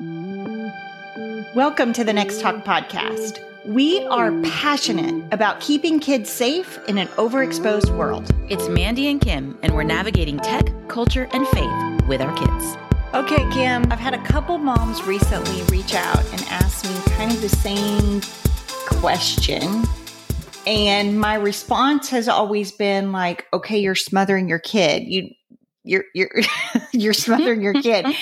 Welcome to the Next Talk podcast. We are passionate about keeping kids safe in an overexposed world. It's Mandy and Kim, and we're navigating tech, culture, and faith with our kids. Okay, Kim, I've had a couple moms recently reach out and ask me kind of the same question. And my response has always been like, okay, you're smothering your kid. You you're you're you're smothering your kid.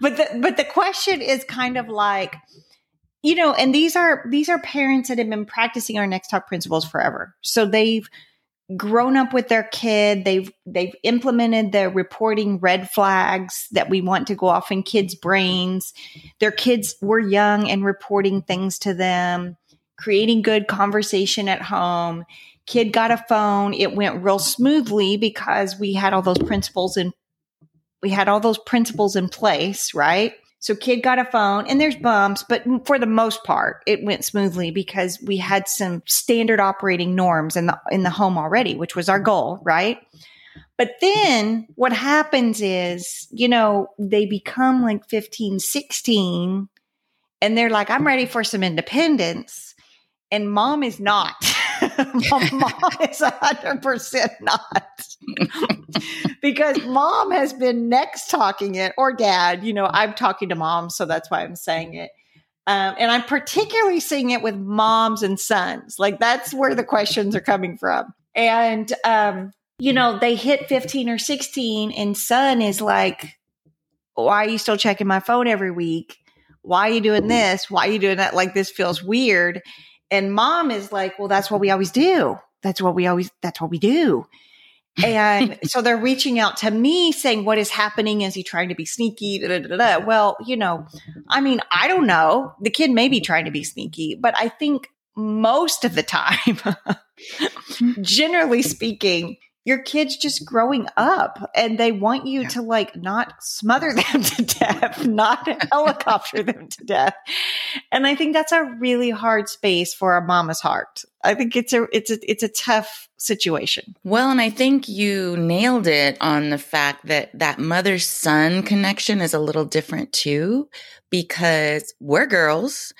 But the but the question is kind of like, you know, and these are these are parents that have been practicing our next talk principles forever. So they've grown up with their kid. They've they've implemented the reporting red flags that we want to go off in kids' brains. Their kids were young and reporting things to them, creating good conversation at home. Kid got a phone. It went real smoothly because we had all those principles in we had all those principles in place, right? So kid got a phone and there's bumps, but for the most part, it went smoothly because we had some standard operating norms in the in the home already, which was our goal, right? But then what happens is, you know, they become like 15, 16 and they're like I'm ready for some independence and mom is not. mom is 100% not. because mom has been next talking it, or dad. You know, I'm talking to mom, so that's why I'm saying it. Um, and I'm particularly seeing it with moms and sons. Like that's where the questions are coming from. And, um, you know, they hit 15 or 16, and son is like, Why are you still checking my phone every week? Why are you doing this? Why are you doing that? Like, this feels weird. And mom is like, well, that's what we always do. That's what we always, that's what we do. and so they're reaching out to me saying, what is happening? Is he trying to be sneaky? Da, da, da, well, you know, I mean, I don't know. The kid may be trying to be sneaky, but I think most of the time, generally speaking, your kids just growing up and they want you yeah. to like not smother them to death, not helicopter them to death. And I think that's a really hard space for a mama's heart. I think it's a it's a it's a tough situation. Well, and I think you nailed it on the fact that that mother son connection is a little different too because we're girls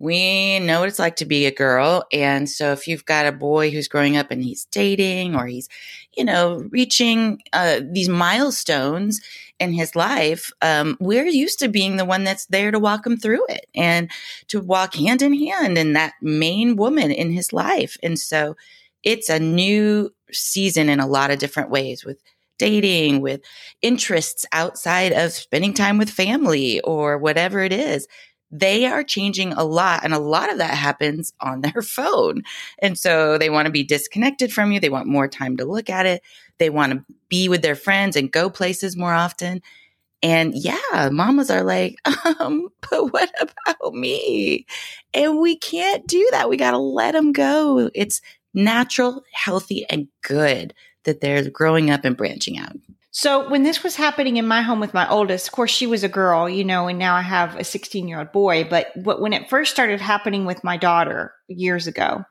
we know what it's like to be a girl. And so if you've got a boy who's growing up and he's dating or he's, you know, reaching uh, these milestones in his life, um, we're used to being the one that's there to walk him through it and to walk hand in hand in that main woman in his life. And so it's a new season in a lot of different ways with dating, with interests outside of spending time with family or whatever it is they are changing a lot. And a lot of that happens on their phone. And so they want to be disconnected from you. They want more time to look at it. They want to be with their friends and go places more often. And yeah, mamas are like, um, but what about me? And we can't do that. We got to let them go. It's natural, healthy, and good that they're growing up and branching out. So when this was happening in my home with my oldest, of course she was a girl, you know, and now I have a 16 year old boy. But when it first started happening with my daughter years ago,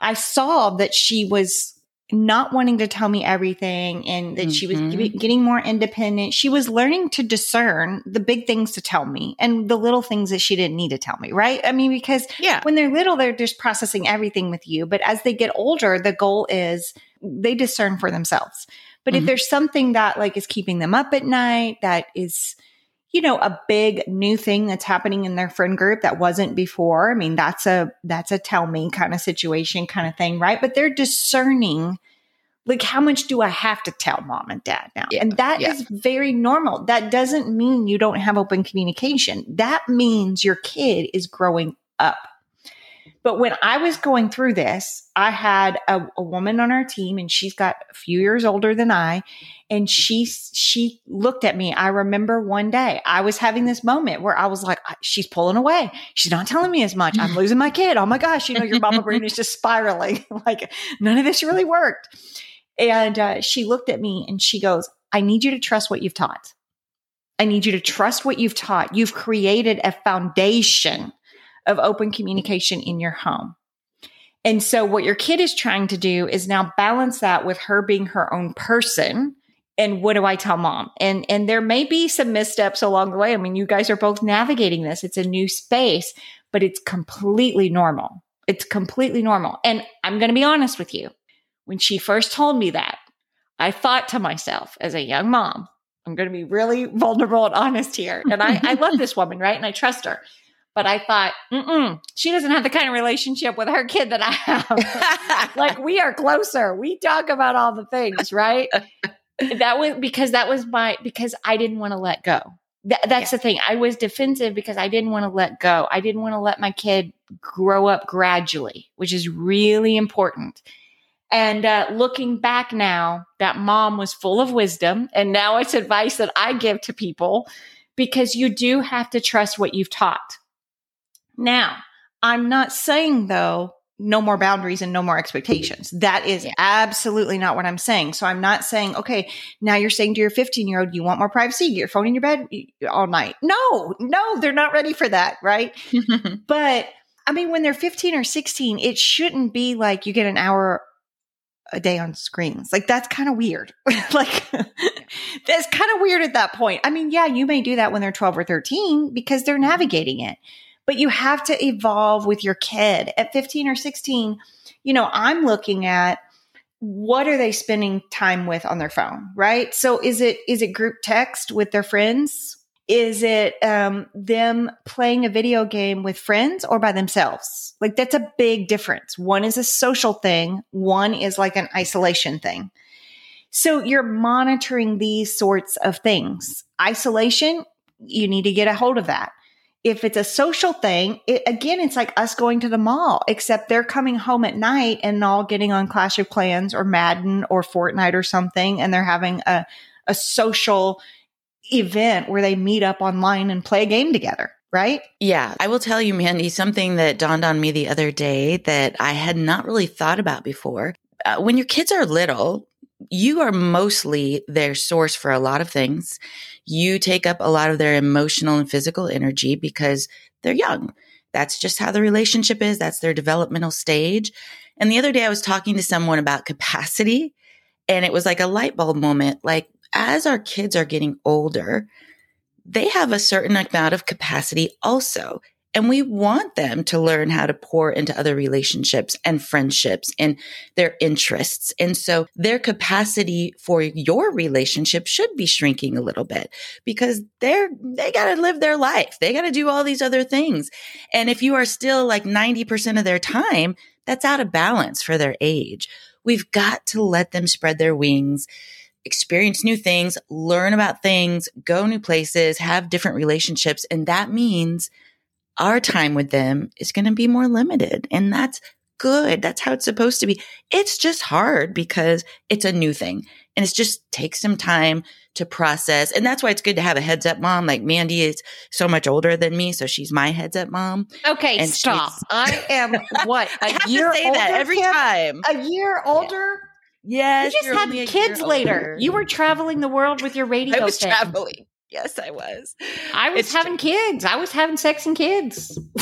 I saw that she was not wanting to tell me everything and that mm-hmm. she was mm-hmm. getting more independent. She was learning to discern the big things to tell me and the little things that she didn't need to tell me, right? I mean, because yeah. when they're little, they're just processing everything with you. But as they get older, the goal is they discern for themselves. But mm-hmm. if there's something that like is keeping them up at night, that is, you know, a big new thing that's happening in their friend group that wasn't before, I mean, that's a that's a tell me kind of situation kind of thing, right? But they're discerning like how much do I have to tell mom and dad now? Yeah, and that yeah. is very normal. That doesn't mean you don't have open communication. That means your kid is growing up. But when I was going through this, I had a, a, woman on our team and she's got a few years older than I. And she, she looked at me. I remember one day I was having this moment where I was like, she's pulling away. She's not telling me as much. I'm losing my kid. Oh my gosh. You know, your mama brain is just spiraling. like none of this really worked. And uh, she looked at me and she goes, I need you to trust what you've taught. I need you to trust what you've taught. You've created a foundation of open communication in your home. And so, what your kid is trying to do is now balance that with her being her own person And what do I tell mom? And and there may be some missteps along the way. I mean, you guys are both navigating this. It's a new space, but it's completely normal. It's completely normal. And I'm going to be honest with you. When she first told me that, I thought to myself as a young mom, I'm going to be really vulnerable and honest here. And I, I love this woman, right? And I trust her. But I thought, mm she doesn't have the kind of relationship with her kid that I have. like we are closer. We talk about all the things, right? that was because that was my because I didn't want to let go. Th- that's yeah. the thing. I was defensive because I didn't want to let go. I didn't want to let my kid grow up gradually, which is really important. And uh, looking back now, that mom was full of wisdom. And now it's advice that I give to people because you do have to trust what you've taught. Now, I'm not saying though, no more boundaries and no more expectations. That is yeah. absolutely not what I'm saying. So I'm not saying, okay, now you're saying to your 15 year old, you want more privacy, get your phone in your bed all night. No, no, they're not ready for that. Right. but I mean, when they're 15 or 16, it shouldn't be like you get an hour a day on screens. Like that's kind of weird. like that's kind of weird at that point. I mean, yeah, you may do that when they're 12 or 13 because they're mm-hmm. navigating it. But you have to evolve with your kid. At 15 or 16, you know, I'm looking at what are they spending time with on their phone, right? So is it is it group text with their friends? Is it um, them playing a video game with friends or by themselves? Like that's a big difference. One is a social thing, one is like an isolation thing. So you're monitoring these sorts of things. Isolation, you need to get a hold of that. If it's a social thing, it, again, it's like us going to the mall, except they're coming home at night and all getting on Clash of Clans or Madden or Fortnite or something, and they're having a, a social event where they meet up online and play a game together, right? Yeah. I will tell you, Mandy, something that dawned on me the other day that I had not really thought about before. Uh, when your kids are little, you are mostly their source for a lot of things. You take up a lot of their emotional and physical energy because they're young. That's just how the relationship is. That's their developmental stage. And the other day I was talking to someone about capacity and it was like a light bulb moment. Like as our kids are getting older, they have a certain amount of capacity also. And we want them to learn how to pour into other relationships and friendships and their interests. And so their capacity for your relationship should be shrinking a little bit because they're, they got to live their life. They got to do all these other things. And if you are still like 90% of their time, that's out of balance for their age. We've got to let them spread their wings experience new things, learn about things, go new places, have different relationships. And that means our time with them is going to be more limited. And that's good. That's how it's supposed to be. It's just hard because it's a new thing and it just takes some time to process. And that's why it's good to have a heads up mom. Like Mandy is so much older than me. So she's my heads up mom. Okay. And stop. I am what? A I have year to say that every time. A year older? Yes, you just had kids later. You were traveling the world with your radio. I was thing. traveling. Yes, I was. I was it's having true. kids. I was having sex and kids.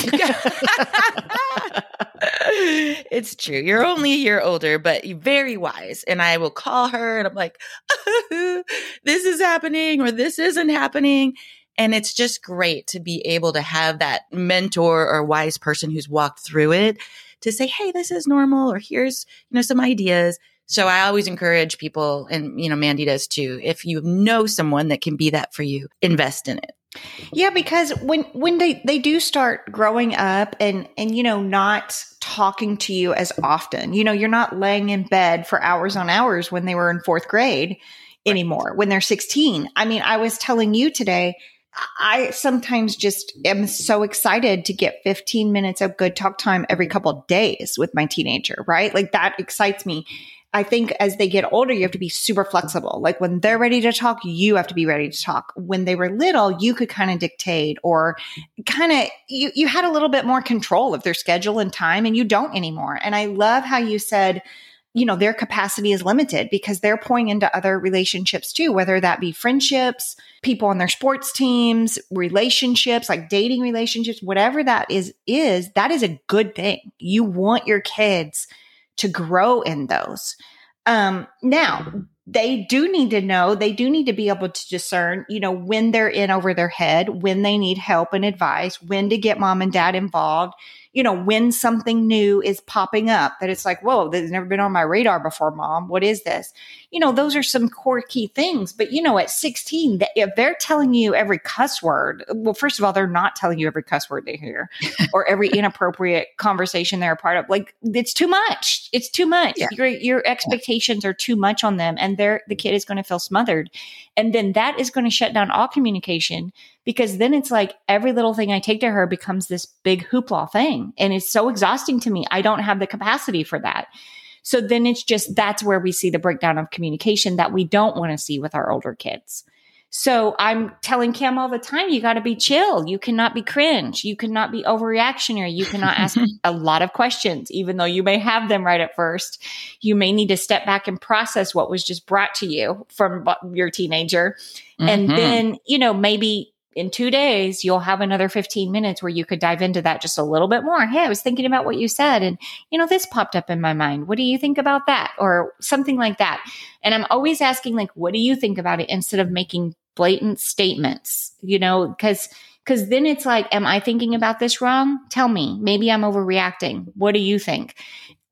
it's true. You're only a year older, but very wise. And I will call her and I'm like, this is happening or this isn't happening. And it's just great to be able to have that mentor or wise person who's walked through it to say, Hey, this is normal, or here's, you know, some ideas so I always encourage people, and you know, Mandy does too. If you know someone that can be that for you, invest in it. Yeah, because when when they they do start growing up and and you know not talking to you as often, you know, you're not laying in bed for hours on hours when they were in fourth grade anymore. Right. When they're 16, I mean, I was telling you today. I sometimes just am so excited to get 15 minutes of good talk time every couple of days with my teenager, right? Like that excites me. I think as they get older, you have to be super flexible. Like when they're ready to talk, you have to be ready to talk. When they were little, you could kind of dictate or kind of, you, you had a little bit more control of their schedule and time and you don't anymore. And I love how you said, you know, their capacity is limited because they're pouring into other relationships too, whether that be friendships, people on their sports teams, relationships, like dating relationships, whatever that is, is that is a good thing. You want your kids to grow in those. Um, now, they do need to know, they do need to be able to discern, you know, when they're in over their head, when they need help and advice, when to get mom and dad involved, you know, when something new is popping up that it's like, whoa, that's never been on my radar before, mom. What is this? You know, those are some core key things. But, you know, at 16, if they're telling you every cuss word, well, first of all, they're not telling you every cuss word they hear or every inappropriate conversation they're a part of. Like, it's too much. It's too much. Yeah. Your, your expectations yeah. are too much on them, and they're, the kid is going to feel smothered. And then that is going to shut down all communication because then it's like every little thing I take to her becomes this big hoopla thing. And it's so exhausting to me. I don't have the capacity for that. So then it's just that's where we see the breakdown of communication that we don't want to see with our older kids. So I'm telling Cam all the time, you got to be chill. You cannot be cringe. You cannot be overreactionary. You cannot ask a lot of questions, even though you may have them right at first. You may need to step back and process what was just brought to you from your teenager. Mm-hmm. And then, you know, maybe in two days, you'll have another 15 minutes where you could dive into that just a little bit more. Hey, I was thinking about what you said and, you know, this popped up in my mind. What do you think about that? Or something like that. And I'm always asking, like, what do you think about it instead of making blatant statements, you know, because, because then it's like, am I thinking about this wrong? Tell me. Maybe I'm overreacting. What do you think?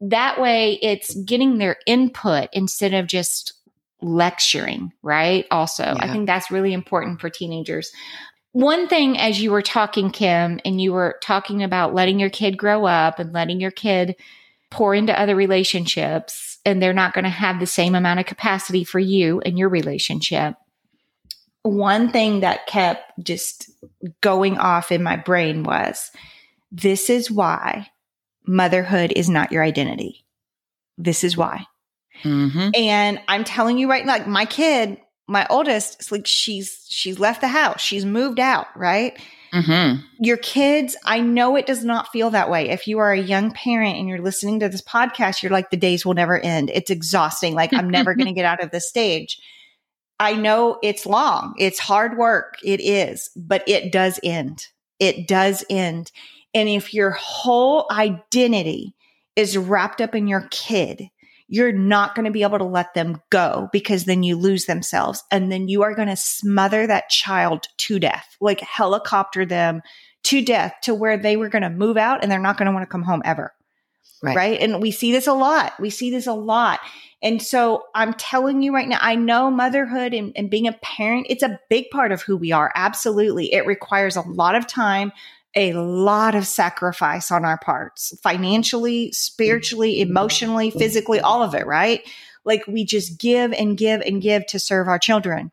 That way it's getting their input instead of just lecturing, right? Also, yeah. I think that's really important for teenagers. One thing, as you were talking, Kim, and you were talking about letting your kid grow up and letting your kid pour into other relationships, and they're not going to have the same amount of capacity for you and your relationship. One thing that kept just going off in my brain was this is why motherhood is not your identity. This is why. Mm-hmm. And I'm telling you right now, like my kid my oldest, like she's she's left the house, she's moved out, right? Mm-hmm. Your kids, I know it does not feel that way. If you are a young parent and you're listening to this podcast, you're like, the days will never end. It's exhausting. Like, I'm never going to get out of this stage. I know it's long, it's hard work. It is, but it does end. It does end. And if your whole identity is wrapped up in your kid, you're not going to be able to let them go because then you lose themselves and then you are going to smother that child to death, like helicopter them to death to where they were going to move out and they're not going to want to come home ever. Right. right. And we see this a lot. We see this a lot. And so I'm telling you right now, I know motherhood and, and, being a parent, it's a big part of who we are. Absolutely. It requires a lot of time, a lot of sacrifice on our parts financially, spiritually, emotionally, physically, all of it, right? Like we just give and give and give to serve our children.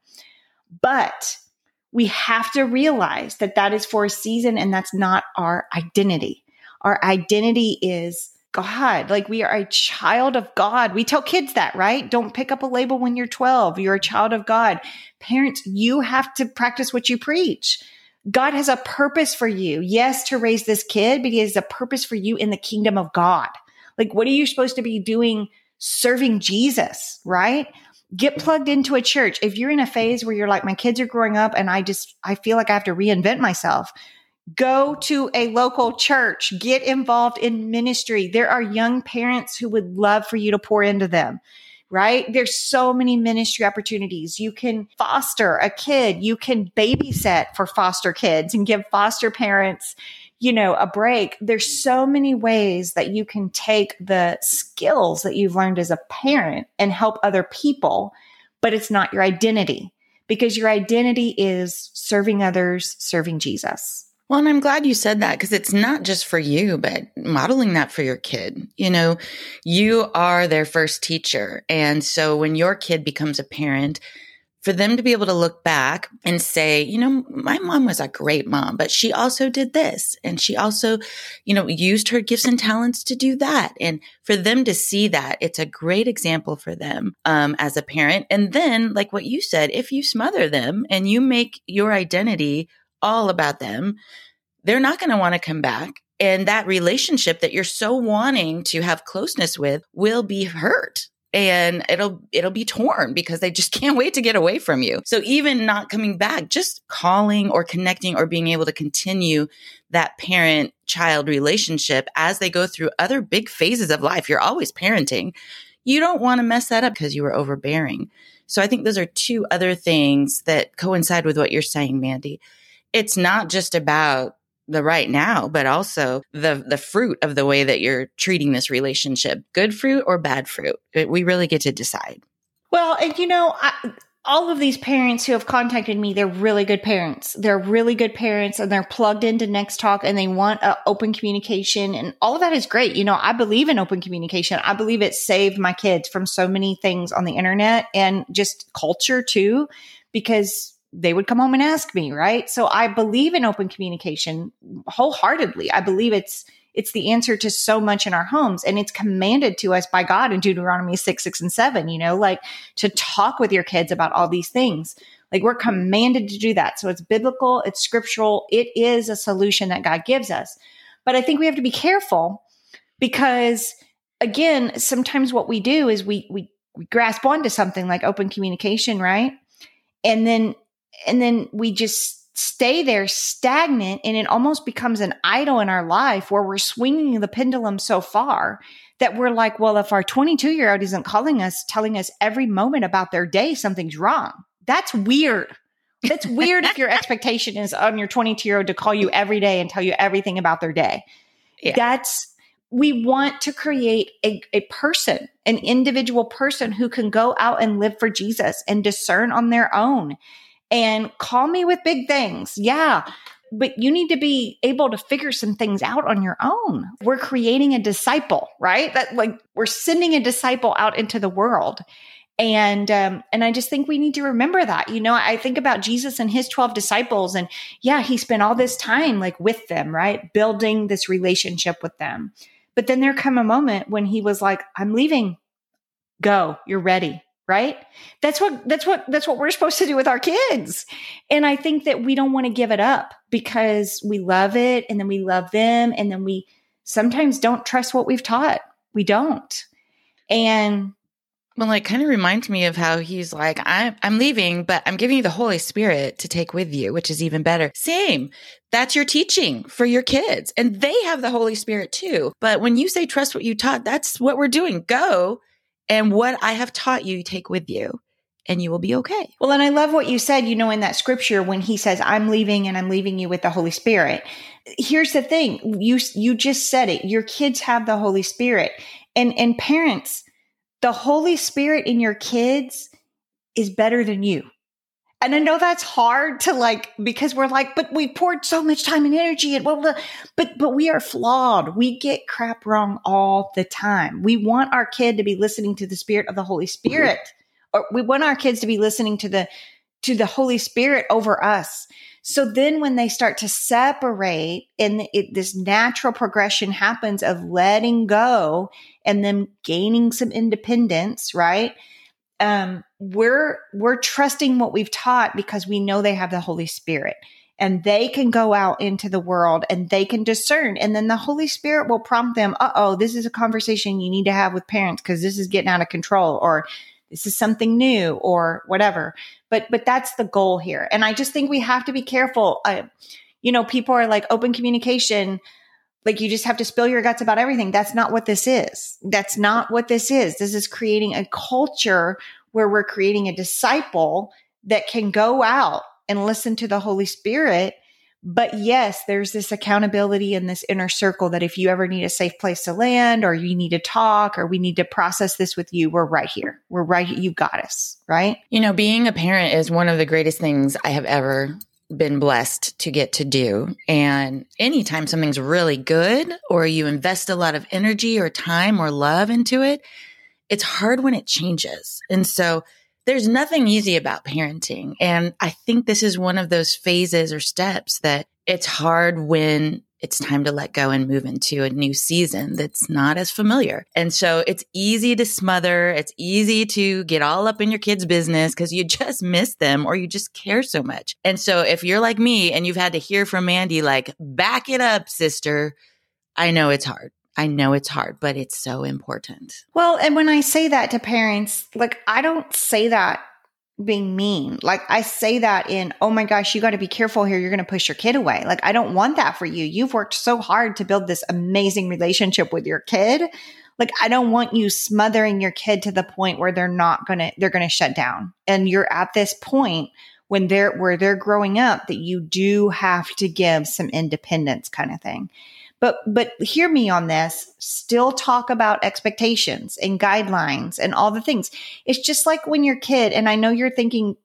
But we have to realize that that is for a season and that's not our identity. Our identity is God. Like we are a child of God. We tell kids that, right? Don't pick up a label when you're 12. You're a child of God. Parents, you have to practice what you preach. God has a purpose for you. Yes, to raise this kid, but he has a purpose for you in the kingdom of God. Like, what are you supposed to be doing serving Jesus, right? Get plugged into a church. If you're in a phase where you're like, my kids are growing up and I just, I feel like I have to reinvent myself. Go to a local church, get involved in ministry. There are young parents who would love for you to pour into them right? There's so many ministry opportunities. You can foster a kid, you can babysit for foster kids and give foster parents, you know, a break. There's so many ways that you can take the skills that you've learned as a parent and help other people, but it's not your identity because your identity is serving others, serving Jesus. Well, and I'm glad you said that because it's not just for you, but modeling that for your kid. You know, you are their first teacher. And so when your kid becomes a parent, for them to be able to look back and say, you know, my mom was a great mom, but she also did this. And she also, you know, used her gifts and talents to do that. And for them to see that, it's a great example for them um, as a parent. And then, like what you said, if you smother them and you make your identity all about them, they're not going to want to come back. And that relationship that you're so wanting to have closeness with will be hurt and it'll it'll be torn because they just can't wait to get away from you. So even not coming back, just calling or connecting or being able to continue that parent child relationship as they go through other big phases of life. You're always parenting you don't want to mess that up because you were overbearing. So I think those are two other things that coincide with what you're saying, Mandy. It's not just about the right now, but also the the fruit of the way that you're treating this relationship. Good fruit or bad fruit. We really get to decide. Well, and you know, I, all of these parents who have contacted me, they're really good parents. They're really good parents and they're plugged into Next Talk and they want open communication and all of that is great. You know, I believe in open communication. I believe it saved my kids from so many things on the internet and just culture too, because they would come home and ask me, right? So I believe in open communication wholeheartedly. I believe it's, it's the answer to so much in our homes and it's commanded to us by God in Deuteronomy 6, 6, and 7, you know, like to talk with your kids about all these things. Like we're commanded to do that. So it's biblical, it's scriptural, it is a solution that God gives us. But I think we have to be careful because again, sometimes what we do is we we, we grasp onto something like open communication, right? And then and then we just stay there stagnant and it almost becomes an idol in our life where we're swinging the pendulum so far that we're like, well, if our 22 year old isn't calling us, telling us every moment about their day, something's wrong. That's weird. That's weird if your expectation is on your 22 year old to call you every day and tell you everything about their day. Yeah. That's, we want to create a, a person, an individual person who can go out and live for Jesus and discern on their own and call me with big things. Yeah. But you need to be able to figure some things out on your own. We're creating a disciple, right? That like we're sending a disciple out into the world. And um, and I just think we need to remember that. You know, I think about Jesus and his 12 disciples and yeah, he spent all this time like with them, right? Building this relationship with them. But then there come a moment when he was like, I'm leaving. Go, you're ready right that's what that's what that's what we're supposed to do with our kids and i think that we don't want to give it up because we love it and then we love them and then we sometimes don't trust what we've taught we don't and well, it kind of reminds me of how he's like, I'm, I'm leaving, but I'm giving you the Holy Spirit to take with you, which is even better. Same. That's your teaching for your kids. And they have the Holy Spirit too. But when you say trust what you taught, that's what we're doing. Go and what I have taught you, take with you and you will be okay. Well, and I love what you said, you know, in that scripture when he says, I'm leaving and I'm leaving you with the Holy Spirit. Here's the thing. You, you just said it. Your kids have the Holy Spirit and, and parents, the Holy Spirit in your kids is better than you. And I know that's hard to like because we're like, but we poured so much time and energy and well, but but we are flawed. We get crap wrong all the time. We want our kid to be listening to the Spirit of the Holy Spirit, or we want our kids to be listening to the to the Holy Spirit over us. So then when they start to separate and it, this natural progression happens of letting go and them gaining some independence, right? um, we're we're trusting what we've taught because we know they have the Holy Spirit and they can go out into the world and they can discern and then the holy spirit will prompt them uh-oh this is a conversation you need to have with parents because this is getting out of control or this is something new or whatever but but that's the goal here and i just think we have to be careful uh, you know people are like open communication like you just have to spill your guts about everything. That's not what this is. That's not what this is. This is creating a culture where we're creating a disciple that can go out and listen to the Holy Spirit. But yes, there's this accountability in this inner circle that if you ever need a safe place to land or you need to talk or we need to process this with you, we're right here. We're right. You got us, right? You know, being a parent is one of the greatest things I have ever been blessed to get to do. And anytime something's really good or you invest a lot of energy or time or love into it, it's hard when it changes. And so there's nothing easy about parenting. And I think this is one of those phases or steps that it's hard when it's time to let go and move into a new season that's not as familiar. And so it's easy to smother. It's easy to get all up in your kids' business because you just miss them or you just care so much. And so if you're like me and you've had to hear from Mandy, like, back it up, sister, I know it's hard. I know it's hard, but it's so important. Well, and when I say that to parents, like, I don't say that being mean. Like I say that in, oh my gosh, you got to be careful here. You're going to push your kid away. Like I don't want that for you. You've worked so hard to build this amazing relationship with your kid. Like, I don't want you smothering your kid to the point where they're not going to, they're going to shut down. And you're at this point when they're, where they're growing up that you do have to give some independence kind of thing. But, but hear me on this, still talk about expectations and guidelines and all the things. It's just like when your kid, and I know you're thinking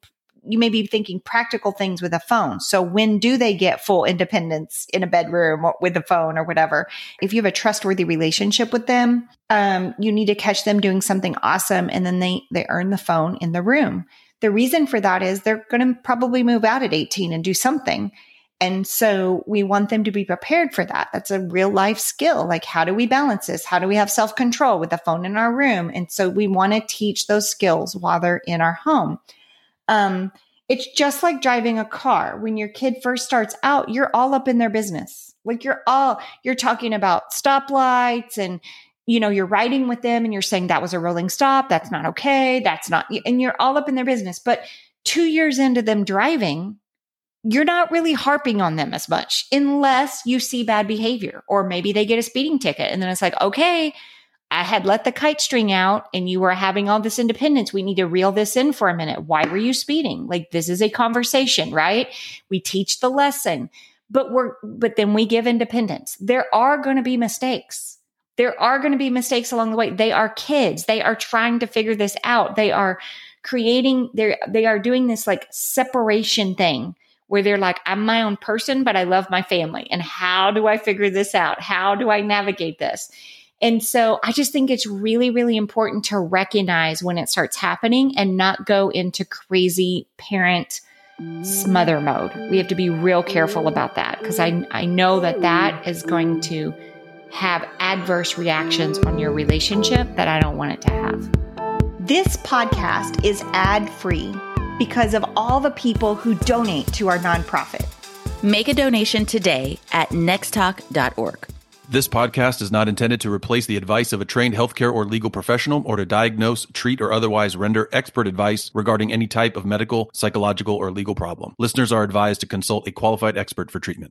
you may be thinking practical things with a phone. So when do they get full independence in a bedroom with a phone or whatever? If you have a trustworthy relationship with them, um, you need to catch them doing something awesome and then they, they earn the phone in the room. The reason for that is they're going to probably move out at 18 and do something. And so we want them to be prepared for that. That's a real life skill. Like, how do we balance this? How do we have self control with the phone in our room? And so we want to teach those skills while they're in our home. Um, it's just like driving a car. When your kid first starts out, you're all up in their business. Like you're all, you're talking about stoplights and, you know, you're riding with them and you're saying that was a rolling stop. That's not okay. That's not, and you're all up in their business. But two years into them driving, you're not really harping on them as much unless you see bad behavior or maybe they get a speeding ticket. And then it's like, okay, I had let the kite string out and you were having all this independence. We need to reel this in for a minute. Why were you speeding? Like this is a conversation, right? We teach the lesson, but we're, but then we give independence. There are going to be mistakes. There are going to be mistakes along the way. They are kids. They are trying to figure this out. They are creating, they're, they are doing this like separation thing where they're like, I'm my own person, but I love my family. And how do I figure this out? How do I navigate this? And so I just think it's really, really important to recognize when it starts happening and not go into crazy parent smother mode. We have to be real careful about that because I, I know that that is going to have adverse reactions on your relationship that I don't want it to have. This podcast is ad free because of all the people who donate to our nonprofit. Make a donation today at nexttalk.org. This podcast is not intended to replace the advice of a trained healthcare or legal professional or to diagnose, treat, or otherwise render expert advice regarding any type of medical, psychological, or legal problem. Listeners are advised to consult a qualified expert for treatment.